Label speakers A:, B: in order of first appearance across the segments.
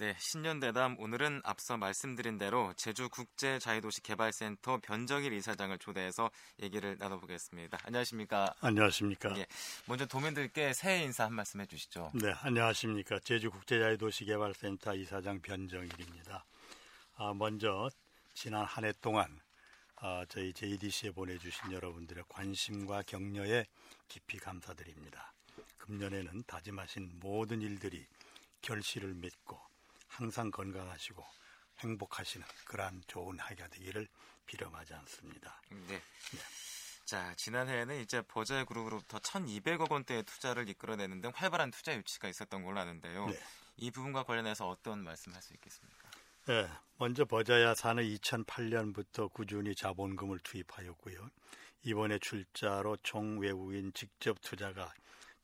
A: 네, 신년대담 오늘은 앞서 말씀드린 대로 제주국제자유도시개발센터 변정일 이사장을 초대해서 얘기를 나눠보겠습니다. 안녕하십니까?
B: 안녕하십니까? 예,
A: 먼저 도민들께 새해 인사 한 말씀 해주시죠.
B: 네, 안녕하십니까? 제주국제자유도시개발센터 이사장 변정일입니다. 아, 먼저 지난 한 해 동안 아, 저희 JDC에 보내주신 여러분들의 관심과 격려에 깊이 감사드립니다. 금년에는 다짐하신 모든 일들이 결실을 맺고 항상 건강하시고 행복하시는 그러한 좋은 하기가 되기를 빌어마지 않습니다.
A: 네. 네. 자, 지난해에는 이제 버저의 그룹으로부터 1,200억 원대의 투자를 이끌어내는 등 활발한 투자 유치가 있었던 걸로 아는데요. 네. 이 부분과 관련해서 어떤 말씀할 수 있겠습니까?
B: 네, 먼저 버자야산은 2008년부터 꾸준히 자본금을 투입하였고요. 이번에 출자로 총 외국인 직접 투자가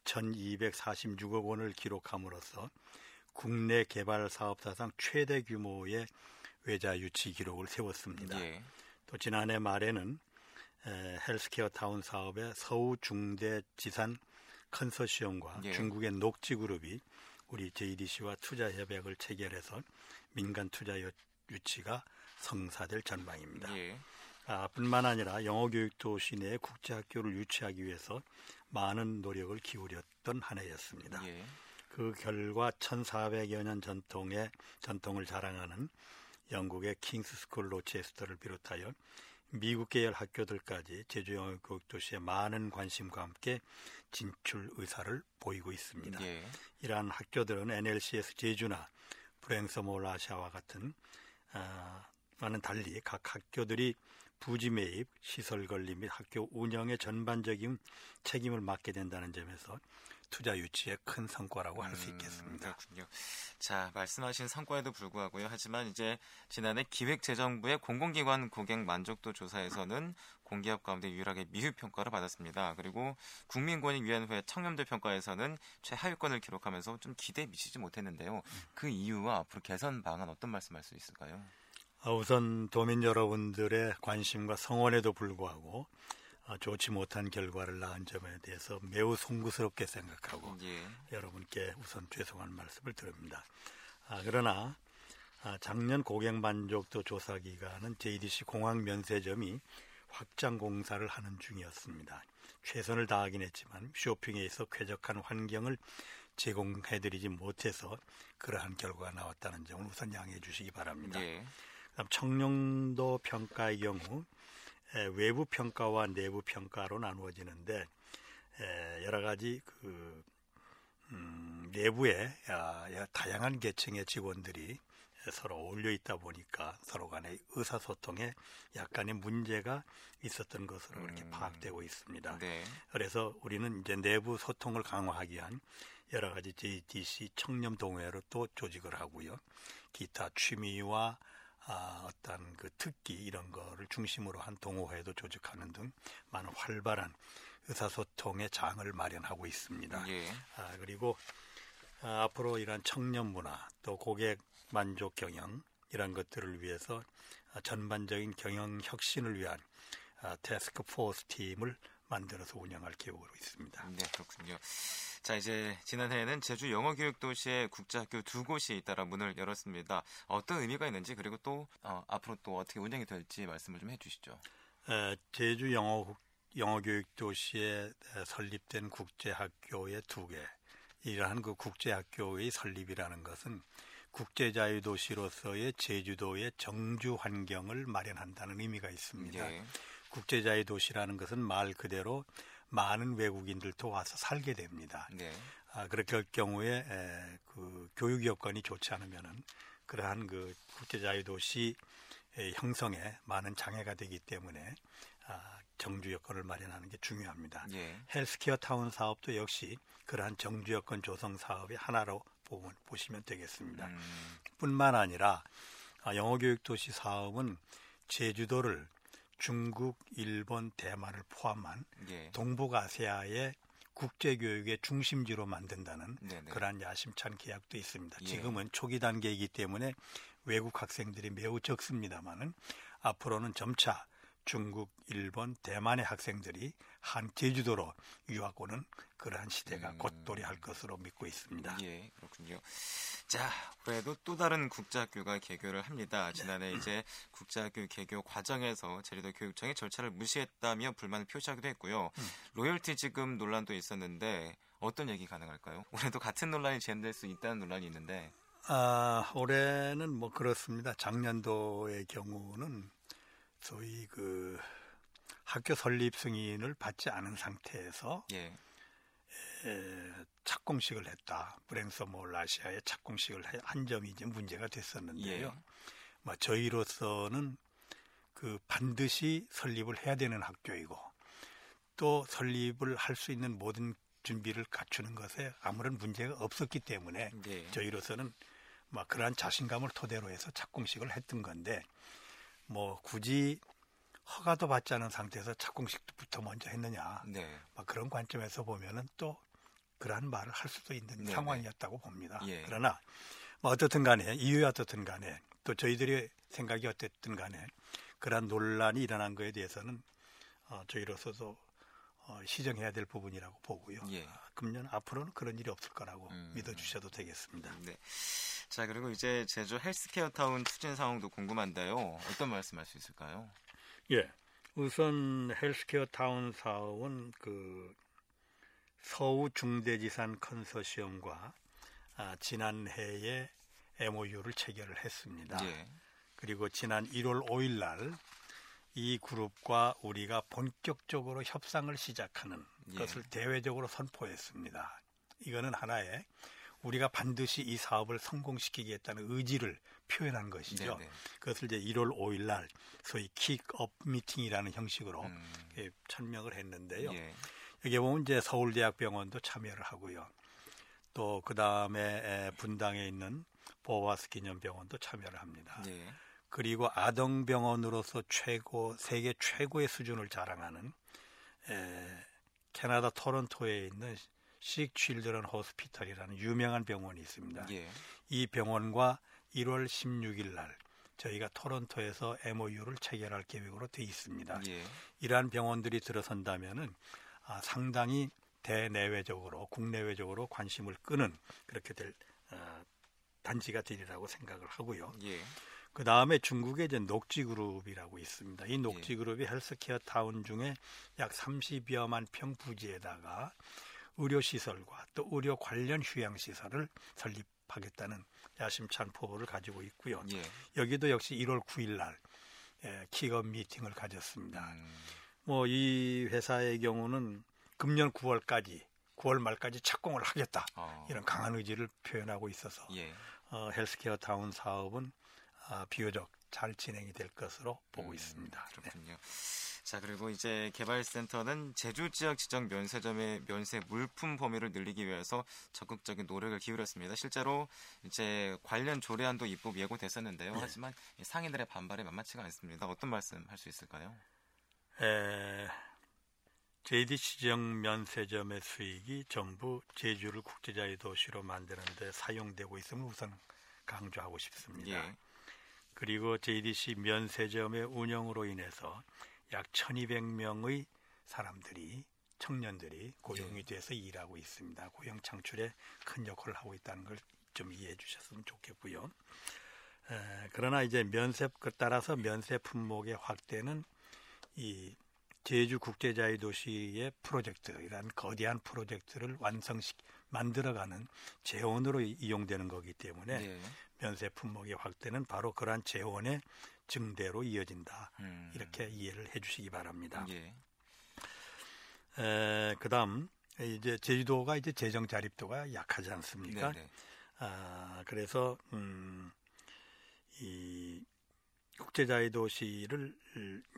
B: 1,246억 원을 기록함으로써 국내 개발 사업 사상 최대 규모의 외자 유치 기록을 세웠습니다. 예. 또 지난해 말에는 에, 헬스케어 타운 사업의 서우 중대 지산 컨소시엄과 예. 중국의 녹지그룹이 우리 JDC와 투자 협약을 체결해서 민간 투자 유치가 성사될 전망입니다. 예. 아, 뿐만 아니라 영어 교육 도시 내 국제학교를 유치하기 위해서 많은 노력을 기울였던 한 해였습니다. 예. 그 결과 1400여 년 전통의 전통을 자랑하는 영국의 킹스 스쿨 로체스터를 비롯하여 미국 계열 학교들까지 제주 영어 교육 도시에 많은 관심과 함께 진출 의사를 보이고 있습니다. 예. 이러한 학교들은 NLCS 제주나 브랭서몰 아시아와 같은 어, 와는 달리 각 학교들이 부지 매입, 시설 관리 및 학교 운영의 전반적인 책임을 맡게 된다는 점에서 투자 유치의 큰 성과라고 할수 음, 있겠습니다.
A: 그렇군요. 자, 말씀하신 성과에도 불구하고요. 하지만 이제 지난해 기획재정부의 공공기관 고객 만족도 조사에서는 공기업 가운데 유일하게 미흡 평가를 받았습니다. 그리고 국민권익위원회 청렴도 평가에서는 최하위권을 기록하면서 좀 기대에 미치지 못했는데요. 그 이유와 앞으로 개선 방안 어떤 말씀할 수 있을까요?
B: 아, 우선 도민 여러분들의 관심과 성원에도 불구하고 아, 좋지 못한 결과를 낳은 점에 대해서 매우 송구스럽게 생각하고 예. 여러분께 우선 죄송한 말씀을 드립니다. 아, 그러나 아, 작년 고객 만족도 조사 기간은 JDC 공항 면세점이 확장 공사를 하는 중이었습니다. 최선을 다하긴 했지만 쇼핑에 있어 쾌적한 환경을 제공해드리지 못해서 그러한 결과가 나왔다는 점을 우선 양해해 주시기 바랍니다. 예. 청룡도 평가의 경우 외부 평가와 내부 평가로 나누어지는데 여러 가지 그 음, 내부에 다양한 계층의 직원들이 서로 어울려 있다 보니까 서로 간의 의사소통에 약간의 문제가 있었던 것으로 그렇게 음, 파악되고 있습니다. 네. 그래서 우리는 이제 내부 소통을 강화하기 위한 여러 가지 JDC 청렴 동호회로 또 조직을 하고요. 기타 취미와 아, 어떤 그 특기 이런 거를 중심으로 한 동호회도 조직하는 등 많은 활발한 의사소통의 장을 마련하고 있습니다. 예. 아, 그리고 아, 앞으로 이러한 청년 문화 또 고객 만족 경영 이런 것들을 위해서 아, 전반적인 경영 혁신을 위한 아, 테스크 포스 팀을 만들어서 운영할 계획으로 있습니다.
A: 네, 그렇군요. 자, 이제 지난해에는 제주 영어교육도시의 국제학교 두 곳이 잇따라 문을 열었습니다. 어떤 의미가 있는지 그리고 또 어, 앞으로 또 어떻게 운영이 될지 말씀을 좀 해주시죠.
B: 에, 제주 영어 영어교육도시에 설립된 국제학교의 두 개. 이러한 그 국제학교의 설립이라는 것은 국제자유도시로서의 제주도의 정주 환경을 마련한다는 의미가 있습니다. 예. 국제자유도시라는 것은 말 그대로 많은 외국인들도 와서 살게 됩니다. 네. 아, 그렇게 할 경우에 에, 그 교육 여건이 좋지 않으면은 그러한 그 국제자유 도시 형성에 많은 장애가 되기 때문에 아, 정주 여건을 마련하는 게 중요합니다. 예. 헬스케어 타운 사업도 역시 그러한 정주 여건 조성 사업의 하나로 보면, 보시면 되겠습니다. 음. 뿐만 아니라 아, 영어 교육 도시 사업은 제주도를 중국, 일본, 대만을 포함한 예. 동북아시아의 국제교육의 중심지로 만든다는 네네. 그러한 야심찬 계약도 있습니다. 예. 지금은 초기 단계이기 때문에 외국 학생들이 매우 적습니다만은 앞으로는 점차 중국, 일본, 대만의 학생들이 한 제주도로 유학 오는 그러한 시대가 음. 곧 도래할 것으로 믿고 있습니다.
A: 예, 그렇군요. 자, 그래도 또 다른 국제학교가 개교를 합니다. 지난해 네. 이제 국제학교 개교 과정에서 제주도 교육청이 절차를 무시했다며 불만을 표시하기도 했고요. 음. 로열티 지급 논란도 있었는데 어떤 얘기 가능할까요? 올해도 같은 논란이 재현될 수 있다는 논란이 있는데.
B: 아, 올해는 뭐 그렇습니다. 작년도의 경우는 소위 그 학교 설립 승인을 받지 않은 상태에서 예. 에, 착공식을 했다. 브랭서몰 아시아에 착공식을 한 점이 이제 문제가 됐었는데요. 예. 뭐 저희로서는 그 반드시 설립을 해야 되는 학교이고 또 설립을 할 수 있는 모든 준비를 갖추는 것에 아무런 문제가 없었기 때문에 네. 저희로서는 뭐 그러한 자신감을 토대로 해서 착공식을 했던 건데 뭐 굳이 허가도 받지 않은 상태에서 착공식부터 먼저 했느냐. 네. 막 그런 관점에서 보면은 또 그러한 말을 할 수도 있는 네 상황이었다고 봅니다. 예. 그러나 뭐 어떻든 간에 이유야 어떻든 간에 또 저희들의 생각이 어쨌든 간에 그러한 논란이 일어난 거에 대해서는 어, 저희로서도 어, 시정해야 될 부분이라고 보고요. 예. 아, 금년 앞으로는 그런 일이 없을 거라고 음. 믿어주셔도 되겠습니다. 네.
A: 자 그리고 이제 제주 헬스케어 타운 추진 상황도 궁금한데요. 어떤 말씀할 수 있을까요?
B: 예. 우선 헬스케어 타운 사업은 그 서우 중대지산 컨소시엄과 아, 지난해에 MOU를 체결을 했습니다. 예. 그리고 지난 1월 5일 날 이 그룹과 우리가 본격적으로 협상을 시작하는 예. 것을 대외적으로 선포했습니다. 이거는 하나의 우리가 반드시 이 사업을 성공시키겠다는 의지를 표현한 것이죠. 네네. 그것을 이제 1월 5일 날 소위 킥업 미팅이라는 형식으로 음. 천명을 했는데요. 예. 여기 보면 이제 서울대학병원도 참여를 하고요. 또 그 다음에 분당에 있는 보아스 기념병원도 참여를 합니다. 네. 그리고 아동병원으로서 최고 세계 최고의 수준을 자랑하는 에, 캐나다 토론토에 있는 식 칠드런 호스피털이라는 유명한 병원이 있습니다. 예. 이 병원과 1월 16일 날 저희가 토론토에서 MOU를 체결할 계획으로 돼 있습니다. 예. 이러한 병원들이 들어선다면은 아, 상당히 대내외적으로 국내외적으로 관심을 끄는 그렇게 될 어, 단지가 되리라고 생각을 하고요. 예. 그 다음에 중국에 이제 녹지그룹이라고 있습니다. 이 녹지그룹이 예. 헬스케어 타운 중에 약 30여만 평 부지에다가 의료시설과 또 의료 관련 휴양시설을 설립하겠다는 야심찬 포부를 가지고 있고요. 예. 여기도 역시 1월 9일 날 예, 킥오프 미팅을 가졌습니다. 음. 뭐이 회사의 경우는 금년 9월까지 9월 말까지 착공을 하겠다 어. 이런 강한 의지를 표현하고 있어서 예. 어, 헬스케어 타운 사업은 아, 비교적 잘 진행이 될 것으로 보고 음, 있습니다.
A: 그렇군요. 네. 자 그리고 이제 개발센터는 제주 지역 지정 면세점의 면세 물품 범위를 늘리기 위해서 적극적인 노력을 기울였습니다. 실제로 이제 관련 조례안도 입법 예고됐었는데요. 네. 하지만 상인들의 반발이 만만치가 않습니다. 어떤 말씀 할 수 있을까요? 에,
B: JD 지정 면세점의 수익이 전부 제주를 국제자유 도시로 만드는 데 사용되고 있음을 우선 강조하고 싶습니다. 예. 그리고 JDC 면세점의 운영으로 인해서 약 1200명의 사람들이 청년들이 고용이 예. 돼서 일하고 있습니다. 고용 창출에 큰 역할을 하고 있다는 걸 좀 이해해 주셨으면 좋겠고요. 에, 그러나 이제 면세 그 따라서 면세 품목의 확대는 이 제주 국제자유 도시의 프로젝트 이런 거대한 프로젝트를 완성시 만들어가는 재원으로 이용되는 거기 때문에 네. 면세 품목의 확대는 바로 그러한 재원의 증대로 이어진다. 음. 이렇게 이해를 해주시기 바랍니다. 예. 에, 그다음 이제 제주도가 이제 재정 자립도가 약하지 않습니까? 네네. 네. 아, 그래서 음, 이 국제자유 도시를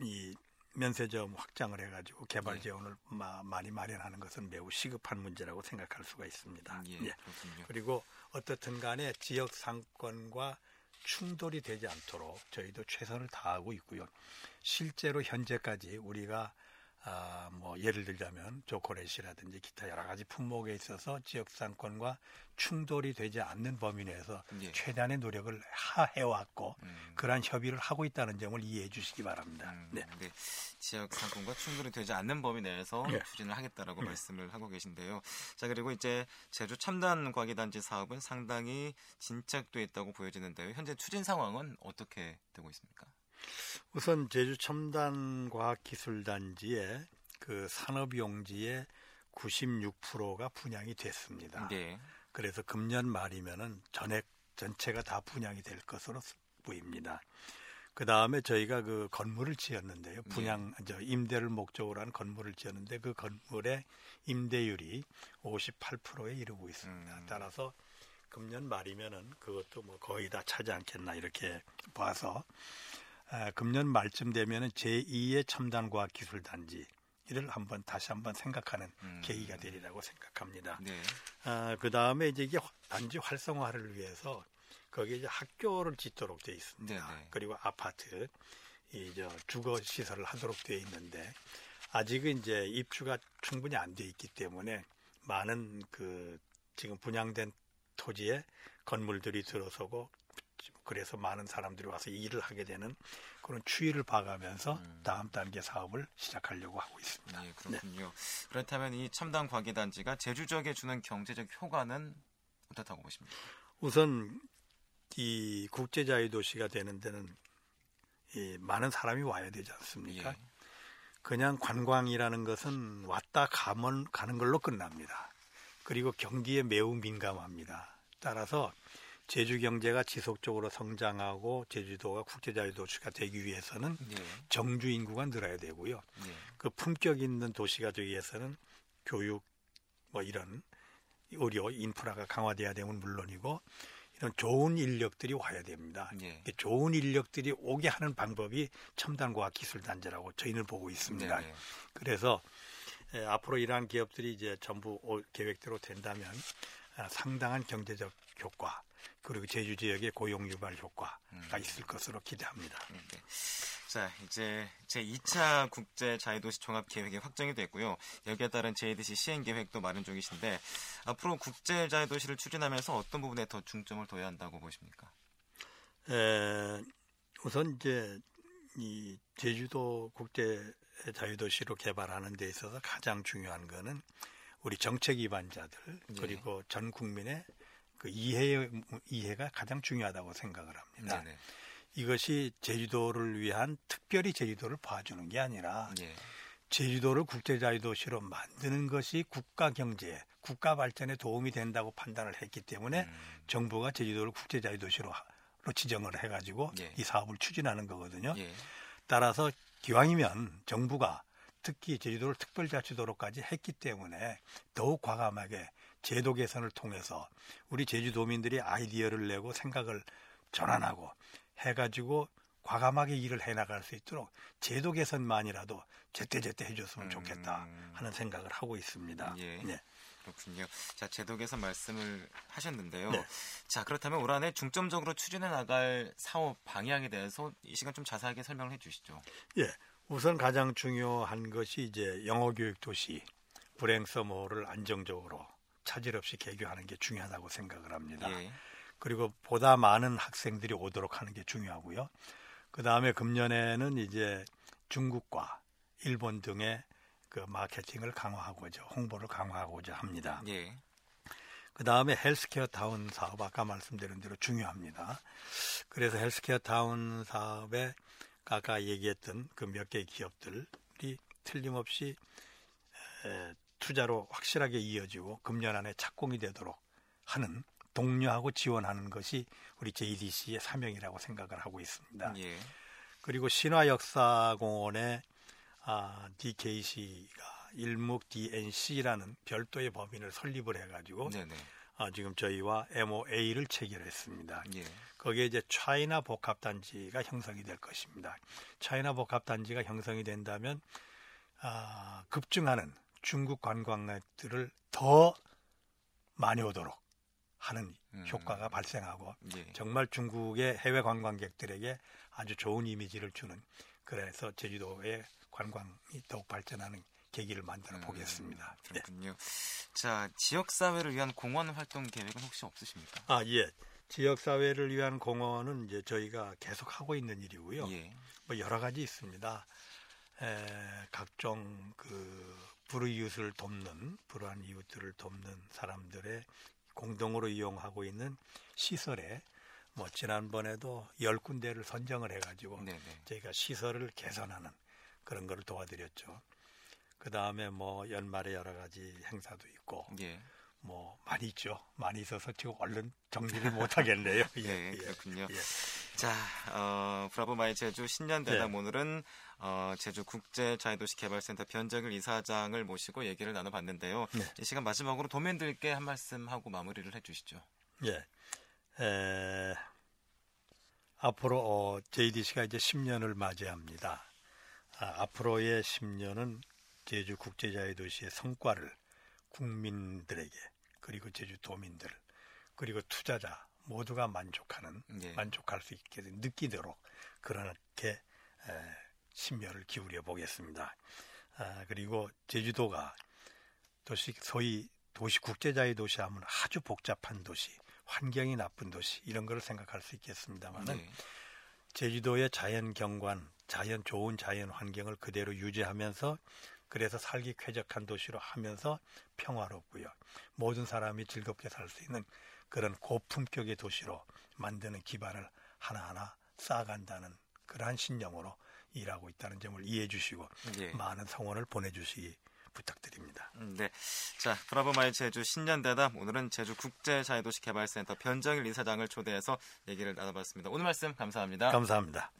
B: 이 면세점 확장을 해가지고 개발 네. 재원을 네. 마, 많이 마련하는 것은 매우 시급한 문제라고 생각할 수가 있습니다. 예, 예. 그리고 어떻든 간에 지역 상권과 충돌이 되지 않도록 저희도 최선을 다하고 있고요. 실제로 현재까지 우리가 아, 뭐 예를 들자면 조코렛이라든지 기타 여러 가지 품목에 있어서 지역 상권과 충돌이 되지 않는 범위 내에서 예. 최대한의 노력을 해왔고 음. 그러한 협의를 하고 있다는 점을 이해해 주시기 바랍니다. 음,
A: 네. 네. 지역 상권과 충돌이 되지 않는 범위 내에서 네. 추진을 하겠다라고 네. 말씀을 하고 계신데요. 자 그리고 이제 제주 첨단 과기단지 사업은 상당히 진척돼 있다고 보여지는데요. 현재 추진 상황은 어떻게 되고 있습니까?
B: 우선 제주 첨단 과학 기술 단지의 그 산업 용지의 96%가 분양이 됐습니다. 네. 그래서 금년 말이면은 전액 전체가 다 분양이 될 것으로 보입니다. 그 다음에 저희가 그 건물을 지었는데요. 분양, 네. 저 임대를 목적으로 한 건물을 지었는데 그 건물의 임대율이 58%에 이르고 있습니다. 음. 따라서 금년 말이면은 그것도 뭐 거의 다 차지 않겠나 이렇게 봐서 아, 금년 말쯤 되면은 제2의 첨단과학 기술 단지 이를 한번 다시 한번 생각하는 음. 계기가 되리라고 생각합니다. 네. 아, 그 다음에 이제 이게 단지 활성화를 위해서 거기에 이제 학교를 짓도록 되어 있습니다. 네네. 네. 그리고 아파트, 이저 주거 시설을 하도록 되어 있는데 아직은 이제 입주가 충분히 안 돼 있기 때문에 많은 그 지금 분양된 토지에 건물들이 들어서고 그래서 많은 사람들이 와서 일을 하게 되는 그런 추이를 봐가면서 음. 다음 단계 사업을 시작하려고 하고 있습니다.
A: 네, 그렇군요. 네. 그렇다면 이 첨단 과기 단지가 제주 지역에 주는 경제적 효과는 어떻다고 보십니까?
B: 우선 이 국제 자유 도시가 되는 데는 이 많은 사람이 와야 되지 않습니까? 예. 그냥 관광이라는 것은 왔다 가면 가는 걸로 끝납니다. 그리고 경기에 매우 민감합니다. 따라서 제주 경제가 지속적으로 성장하고 제주도가 국제자유 도시가 되기 위해서는 네. 정주 인구가 늘어야 되고요. 네. 그 품격 있는 도시가 되기 위해서는 교육 뭐 이런 의료 인프라가 강화돼야 되면 물론이고 이런 좋은 인력들이 와야 됩니다. 네. 좋은 인력들이 오게 하는 방법이 첨단과학 기술 단지라고 저희는 보고 있습니다. 네, 네. 그래서 에, 앞으로 이러한 기업들이 이제 전부 올 계획대로 된다면 아, 상당한 경제적 효과 그리고 제주 지역의 고용 유발 효과가 음. 있을 것으로 기대합니다. 음, 네.
A: 자, 이제 제 2차 국제 자유도시 종합 계획이 확정이 됐고요. 여기에 따른 JDC 시행 계획도 마련 중이신데 앞으로 국제 자유도시를 추진하면서 어떤 부분에 더 중점을 둬야 한다고 보십니까?
B: 에, 우선 이제 이 제주도 국제 자유도시로 개발하는 데 있어서 가장 중요한 거는 우리 정책 위반자들 네. 그리고 전 국민의 그 이해 이해가 가장 중요하다고 생각을 합니다. 네네. 이것이 제주도를 위한 특별히 제주도를 봐주는 게 아니라 네. 제주도를 국제자유도시로 만드는 것이 국가 경제, 국가 발전에 도움이 된다고 판단을 했기 때문에 음. 정부가 제주도를 국제자유도시로 지정을 해가지고 네. 이 사업을 추진하는 거거든요. 네. 따라서 기왕이면 정부가 특히 제주도를 특별자치도로까지 했기 때문에 더욱 과감하게 제도 개선을 통해서 우리 제주도민들이 아이디어를 내고 생각을 전환하고 해가지고 과감하게 일을 해나갈 수 있도록 제도 개선만이라도 제때제때 해줬으면 좋겠다 음. 하는 생각을 하고 있습니다. 예. 네.
A: 그렇군요. 자, 제도 개선 말씀을 하셨는데요. 네. 자, 그렇다면 올 한해 중점적으로 추진해 나갈 사업 방향에 대해서 이 시간 좀 자세하게 설명을 해 주시죠.
B: 예. 우선 가장 중요한 것이 이제 영어 교육 도시 불행 서머를 안정적으로 차질 없이 개교하는 게 중요하다고 생각을 합니다. 예. 그리고 보다 많은 학생들이 오도록 하는 게 중요하고요. 그 다음에 금년에는 이제 중국과 일본 등의 그 마케팅을 강화하고자 홍보를 강화하고자 합니다. 예. 그 다음에 헬스케어 타운 사업 아까 말씀드린 대로 중요합니다. 그래서 헬스케어 타운 사업에 아까 얘기했던 그 몇 개의 기업들이 틀림없이 투자로 확실하게 이어지고 금년 안에 착공이 되도록 하는 독려하고 지원하는 것이 우리 JDC의 사명이라고 생각을 하고 있습니다. 예. 그리고 신화역사공원에 아, DKC가 일목 DNC라는 별도의 법인을 설립을 해가지고 아, 지금 저희와 MOA를 체결했습니다. 예. 거기에 이제 차이나 복합단지가 형성이 될 것입니다. 차이나 복합단지가 형성이 된다면 아, 급증하는 중국 관광객들을 더 많이 오도록 하는 음. 효과가 발생하고 예. 정말 중국의 해외 관광객들에게 아주 좋은 이미지를 주는 그래서 제주도의 관광이 더욱 발전하는 계기를 만들어 음, 보겠습니다.
A: 음, 그렇군요. 네. 자, 지역 사회를 위한 공원 활동 계획은 혹시 없으십니까?
B: 아, 예. 지역 사회를 위한 공원은 이제 저희가 계속 하고 있는 일이고요. 예. 뭐 여러 가지 있습니다. 에, 각종 그 불의이웃을 돕는 불우한 이웃들을 돕는 사람들의 공동으로 이용하고 있는 시설에 뭐 지난번에도 열 군데를 선정을 해가지고 네네. 저희가 시설을 개선하는 그런 거를 도와드렸죠. 그 다음에 뭐 연말에 여러 가지 행사도 있고 예. 뭐 많이 있죠. 많이 있어서 지금 얼른 정리를 못 하겠네요.
A: 예, 네, 그렇군요. 예. 자, 어, 브라보 마이 제주 신년 대담 네. 오늘은 어, 제주 국제 자유도시 개발센터 변정일 이사장을 모시고 얘기를 나눠봤는데요. 네. 이 시간 마지막으로 도민들께 한 말씀 하고 마무리를 해주시죠.
B: 예. 에, 앞으로 어, JDC가 이제 10년을 맞이합니다. 아, 앞으로의 10년은 제주 국제자유 도시의 성과를 국민들에게 그리고 제주도민들 그리고 투자자 모두가 만족하는 예. 만족할 수 있게 느끼도록 그렇게 에, 심혈을 기울여 보겠습니다. 아, 그리고 제주도가 도시 소위 도시 국제자유 도시 하면 아주 복잡한 도시, 환경이 나쁜 도시 이런 걸 생각할 수 있겠습니다만은 네. 제주도의 자연 경관, 자연 좋은 자연 환경을 그대로 유지하면서 그래서 살기 쾌적한 도시로 하면서 평화롭고요. 모든 사람이 즐겁게 살 수 있는 그런 고품격의 도시로 만드는 기반을 하나하나 쌓아간다는 그러한 신념으로 일하고 있다는 점을 이해해 주시고 예. 많은 성원을 보내주시기 부탁드립니다.
A: 음, 네. 자, 브라보 마이 제주 신년 대담 오늘은 제주 국제 자유도시 개발센터 변정일 이사장을 초대해서 얘기를 나눠봤습니다. 오늘 말씀 감사합니다.
B: 감사합니다.